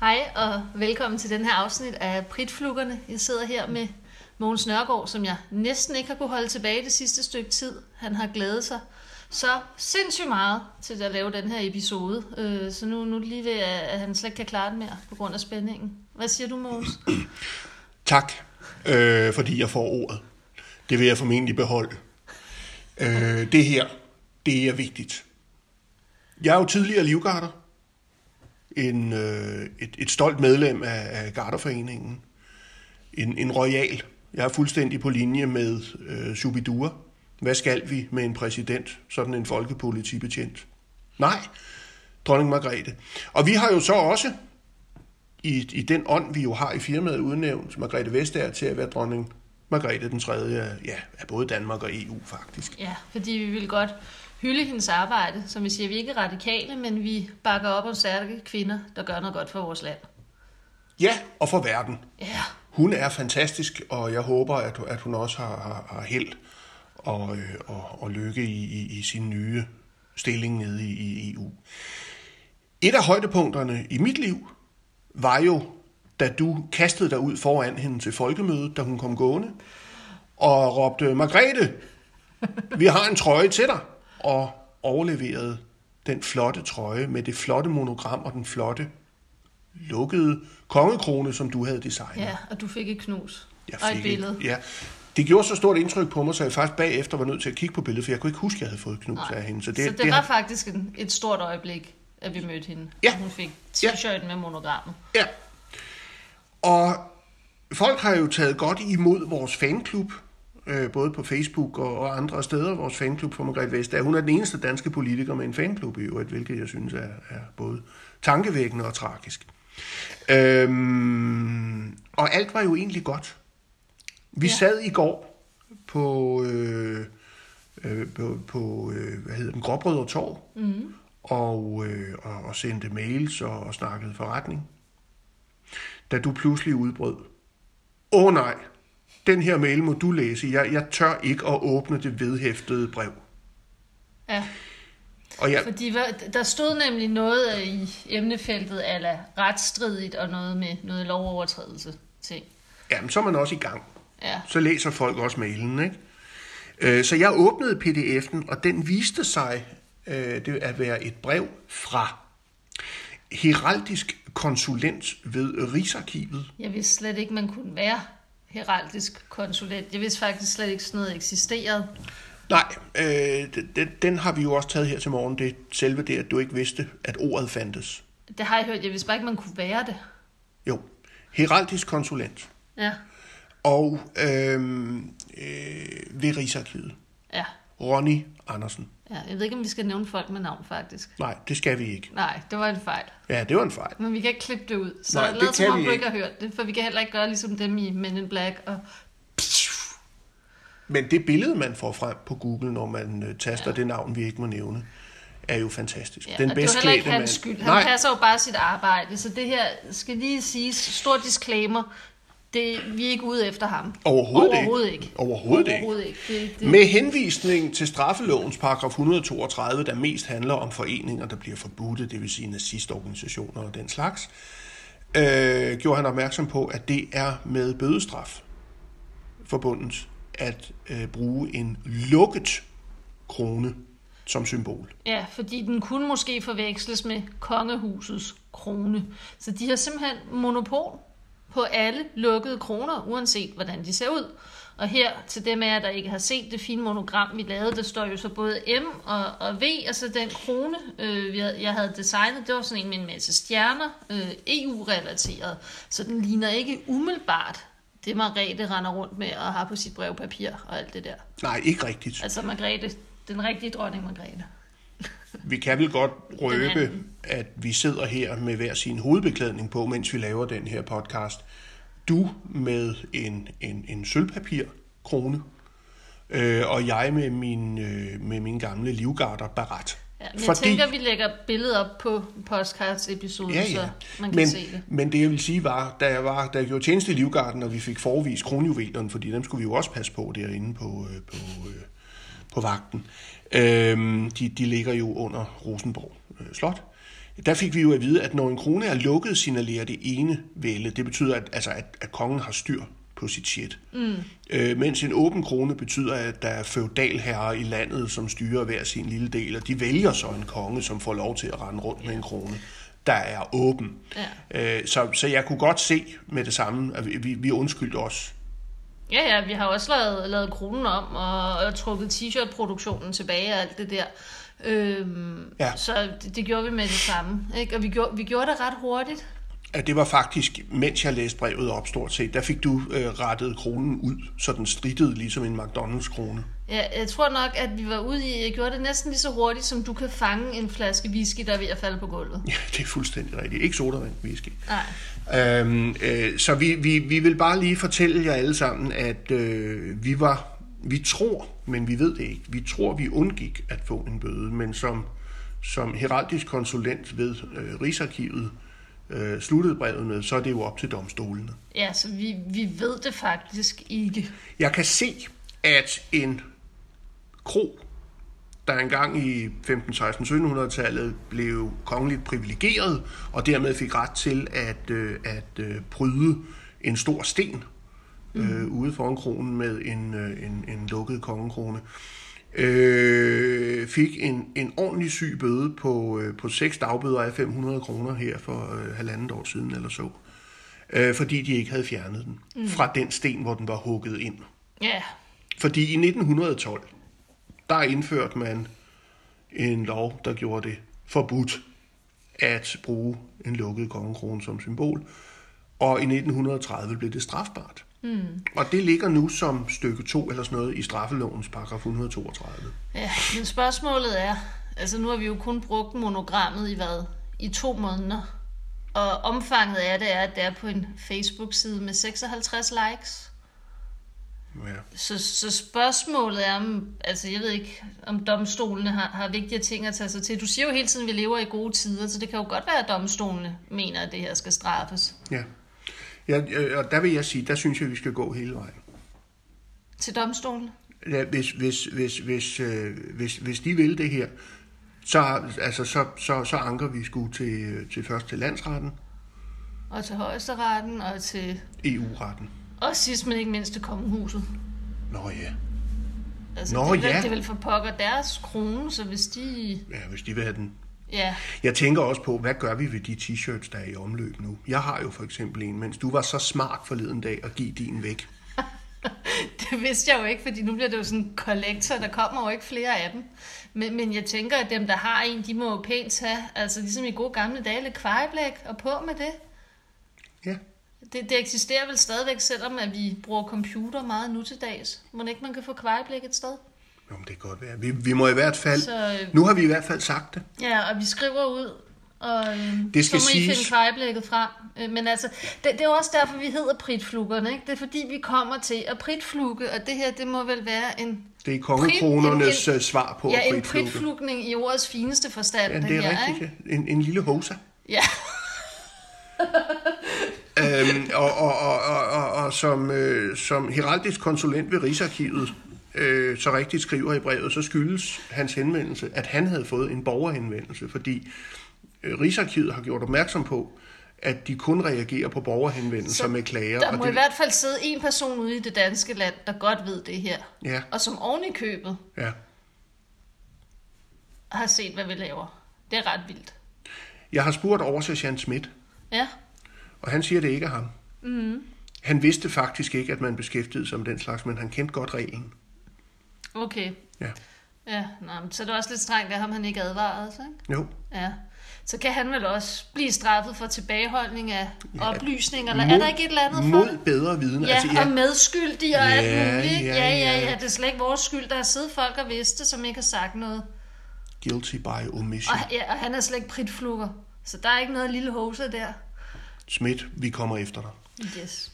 Hej og velkommen til den her afsnit af Pritflukkerne. Jeg sidder her med Mogens Nørgaard, som jeg næsten ikke har kunne holde tilbage det sidste stykke tid. Han har glædet sig så sindssygt meget til at lave den her episode. Øh, så nu, nu det lige ved, at han slet ikke kan klare den mere på grund af spændingen. Hvad siger du, Mogens? Tak, øh, fordi jeg får ordet. Det vil jeg formentlig beholde. Øh, det her, det er vigtigt. Jeg er jo tidligere livgarder. En, øh, et, et stolt medlem af, af Garderforeningen. En, en royal. Jeg er fuldstændig på linje med øh, Subidua. Hvad skal vi med en præsident, sådan en folkepolitibetjent? Nej, dronning Margrethe. Og vi har jo så også, i, i den ånd, vi jo har i firmaet, udnævnt Margrethe Vestager til at være dronning Margrethe den tredje ja, af både Danmark og EU faktisk. Ja, fordi vi vil godt hylde hendes arbejde. Som vi siger, vi er ikke radikale, men vi bakker op om stærke kvinder, der gør noget godt for vores land. Ja, og for verden. Ja. Hun er fantastisk, og jeg håber, at, at hun også har, har, har held og, øh, og, og lykke i, i, i sin nye stilling nede i, i EU. Et af højdepunkterne i mit liv var jo, da du kastede dig ud foran hende til folkemødet, da hun kom gående, og råbte, Margrethe, vi har en trøje til dig, og overleverede den flotte trøje med det flotte monogram og den flotte lukkede kongekrone, som du havde designet. Ja, og du fik et knus. Jeg og et fik billede. Ja. Det gjorde så stort indtryk på mig, så jeg faktisk bagefter var nødt til at kigge på billedet, for jeg kunne ikke huske, at jeg havde fået knus af hende. Så det, så det, det var faktisk en, et stort øjeblik, at vi mødte hende. Ja. Hun fik t-shirten ja. med monogrammet. Ja. Og folk har jo taget godt imod vores fanklub, øh, både på Facebook og, og andre steder, vores fanklub for Margrethe Vestager. Hun er den eneste danske politiker med en fanklub i øvrigt, hvilket jeg synes er, er både tankevækkende og tragisk. Øhm, og alt var jo egentlig godt. Vi Ja. sad i går på, øh, øh, på, på øh, hvad hedder den, Gråbrød Torv, mm. og, øh, og, og sendte mails og, og snakkede forretning. Da du pludselig udbrød, åh oh, nej, den her mail må du læse, jeg, jeg tør ikke at åbne det vedhæftede brev. Ja. Og jeg, Fordi der stod nemlig noget øh, i emnefeltet ala retsstridigt og noget med noget lovovertrædelse ting. jamen, så er man også i gang. Ja. så læser folk også mailen. Ikke? Øh, Så jeg åbnede pdf'en, og den viste sig øh, det at være et brev fra heraldisk konsulent ved Rigsarkivet. Jeg vidste slet ikke, man kunne være heraldisk konsulent. Jeg vidste faktisk slet ikke, sådan noget eksisterede. Nej, øh, den, den har vi jo også taget her til morgen. Det selve det, at du ikke vidste, at ordet fandtes. Det har jeg hørt. Jeg vidste bare ikke, man kunne være det. Jo, heraldisk konsulent. Ja. Og øh, øh, ved Rigsarkivet. Ja. Ronny Andersen. ja. Jeg ved ikke, om vi skal nævne folk med navn, faktisk. Nej, det skal vi ikke. Nej, det var en fejl. Ja, det var en fejl. Men vi kan ikke klippe det ud. Så Nej, lad som kan om du ikke. har hørt det. For vi kan heller ikke gøre ligesom dem i Men in Black. Og... Men det billede, man får frem på Google, når man øh, taster ja. det navn, vi ikke må nævne, er jo fantastisk. Ja, Den og det er heller ikke hans skyld. Han Nej, passer jo bare sit arbejde. Så det her skal lige siges. Stor disclaimer. Det, vi er ikke ude efter ham. Overhovedet ikke. Overhovedet ikke. Overhovedet ikke. Overhovedet ikke. Det, det, med henvisning til straffelovens paragraf 132, der mest handler om foreninger, der bliver forbudte, det vil sige nazistorganisationer og den slags, øh, gjorde han opmærksom på, at det er med bødestraf forbundet at øh, bruge en lukket krone som symbol. Ja, fordi den kunne måske forveksles med kongehusets krone. Så de har simpelthen monopol på alle lukkede kroner, uanset hvordan de ser ud. Og her til dem af jer, der ikke har set det fine monogram, vi lavede, der står jo så både M og, og V, altså den krone, øh, jeg havde designet, det var sådan en med en masse stjerner, øh, EU-relateret. Så den ligner ikke umiddelbart det, Margrethe render rundt med og har på sit brevpapir og alt det der. Nej, ikke rigtigt. Altså Margrethe, den rigtige dronning Margrethe. Vi kan vel godt røbe, at vi sidder her med hver sin hovedbeklædning på, mens vi laver den her podcast. Du med en, en, en sølvpapirkrone, øh, og jeg med min, øh, med min gamle livgarder barat. Ja, men jeg tænker, vi lægger billedet op på podcast-episoden, Ja, ja. så man kan men, se det. men det jeg vil sige var, da jeg, var, da jeg gjorde tjeneste i Livgarden, og vi fik forvist kronjuvelerne, fordi dem skulle vi jo også passe på derinde på, øh, på, øh, på vagten. Øhm, de, de ligger jo under Rosenborg øh, Slot. der fik vi jo at vide, at når en krone er lukket, signalerer det ene vælde. Det betyder, at, altså, at, at kongen har styr på sit shit. Mm. Øh, mens en åben krone betyder, at der er feudalherrer i landet, som styrer hver sin lille del, og de vælger så en konge, som får lov til at rende rundt med en krone, der er åben. Ja. Øh, så, så jeg kunne godt se med det samme, at vi, vi undskyldte os. Ja, ja, vi har også lavet, lavet kronen om, og, og trukket t-shirt-produktionen tilbage og alt det der. Øhm, Ja. Så det, det gjorde vi med det samme. Ikke? Og vi gjorde, vi gjorde det ret hurtigt. At det var faktisk, mens jeg læste brevet op stort set, der fik du øh, rettet kronen ud, så den strittede ligesom en McDonald's-krone. Ja, jeg tror nok, at vi var ude i, jeg gjorde det næsten lige så hurtigt, som du kan fange en flaske whisky, der er ved at falde på gulvet. Ja, det er fuldstændig rigtigt. Ikke sodavand, whisky. Nej. Øhm, øh, så vi, vi, vi vil bare lige fortælle jer alle sammen, at øh, vi var, vi tror, men vi ved det ikke, vi tror, vi undgik at få en bøde, men som, som heraldisk konsulent ved øh, Rigsarkivet øh, sluttede brevet med, så er det jo op til domstolene. Ja, så vi, vi ved det faktisk ikke. Jeg kan se, at en kro, der engang i 15, 16, 1700-tallet blev kongeligt privilegeret, og dermed fik ret til at, øh, at øh, bryde en stor sten øh, ude foran kronen med en, øh, en, en lukket kongekrone, øh, fik en, en ordentlig syg bøde på, øh, på seks dagbøder af 500 kroner her for øh, halvandet år siden eller så, øh, fordi de ikke havde fjernet den mm. fra den sten, hvor den var hugget ind. Ja, Fordi i 1912, der indførte man en lov, der gjorde det forbudt at bruge en lukket kongekrone som symbol. Og i 1930 blev det strafbart. Mm. Og det ligger nu som stykke 2 eller sådan noget i straffelovens paragraf 132. ja, men spørgsmålet er, altså nu har vi jo kun brugt monogrammet i hvad? I to måneder. Og omfanget af det er, at det er på en Facebook-side med 56 likes. Ja. Så, så spørgsmålet er, om, altså jeg ved ikke, om domstolene har, har vigtige ting at tage sig til. Du siger jo hele tiden, at vi lever i gode tider, så det kan jo godt være, at domstolene mener, at det her skal straffes. ja. ja og der vil jeg sige, der synes jeg, vi skal gå hele vejen. Til domstolene? Ja, hvis, hvis, hvis, hvis, øh, hvis, hvis de vil det her, så, altså, så, så, så anker vi sgu til, øh, til først til landsretten, Og til højesteretten, og til... EU-retten. Og sidst, men ikke mindst til kongehuset. Nå ja. Altså, Nå, det, er vel, ja. det er vel for pokker deres krone, så hvis de... Ja, hvis de vil have den. Ja, Jeg tænker også på, hvad gør vi ved de t-shirts, der er i omløb nu? Jeg har jo for eksempel en, mens du var så smart forleden dag at give din væk. det vidste jeg jo ikke, fordi nu bliver det jo sådan en collector, der kommer jo ikke flere af dem. Men, men jeg tænker, at dem, der har en, de må jo pænt tage, altså ligesom i gode gamle dage, lidt kvejblæk og på med det. Ja. Det, det eksisterer vel stadigvæk, selvom at vi bruger computer meget nu til dags. Må ikke man kan få kvejblæk et sted? Jo, det kan godt være. Vi, vi må i hvert fald... Så, øh, Nu har vi i hvert fald sagt det. Ja, og vi skriver ud, og øh, Det skal så må I siges- finde kvejblækket frem. Øh, Men altså, det, det er også derfor, vi hedder pritfluggerne, ikke? Det er fordi, vi kommer til at pritflugge, og det her, det må vel være en, Det er kongekronernes en- øh, svar på ja, at en fritflukke. pritflugning i ordets fineste forstand. Ja, det er her, rigtigt. Ikke? En, en lille hosa. Ja, øhm, og, og, og, og, og, og som, øh, som heraldisk konsulent ved Rigsarkivet øh, så rigtigt skriver i brevet, så skyldes hans henvendelse, at han havde fået en borgerhenvendelse, fordi øh, Rigsarkivet har gjort opmærksom på, at de kun reagerer på borgerhenvendelser Så med klager. der og må det, i hvert fald sidde en person ude i det danske land, der godt ved det her. Ja, Og som oven i købet ja. har set, hvad vi laver. Det er ret vildt. Jeg har spurgt oversergeant Schmidt, Ja, og han siger, det ikke er ham. Mm. Han vidste faktisk ikke, at man beskæftigede sig med den slags, men han kendte godt reglen. okay. Ja. Ja, nå, så er det også lidt strengt af ham, han ikke advarede sig, ikke? Jo. Ja. Så kan han vel også blive straffet for tilbageholdning af Ja. oplysninger, eller er der ikke et eller andet for mod bedre viden. Ja, altså, og medskyldig og Ja, alt muligt. ja, Ja, ja, ja. ja. Det er slet ikke vores skyld. Der er siddet folk og vidste, som ikke har sagt noget. Guilty by omission. Og, ja, og han er slet ikke pritflukker. Så der er ikke noget lille hose der. Schmidt, vi kommer efter dig. Yes.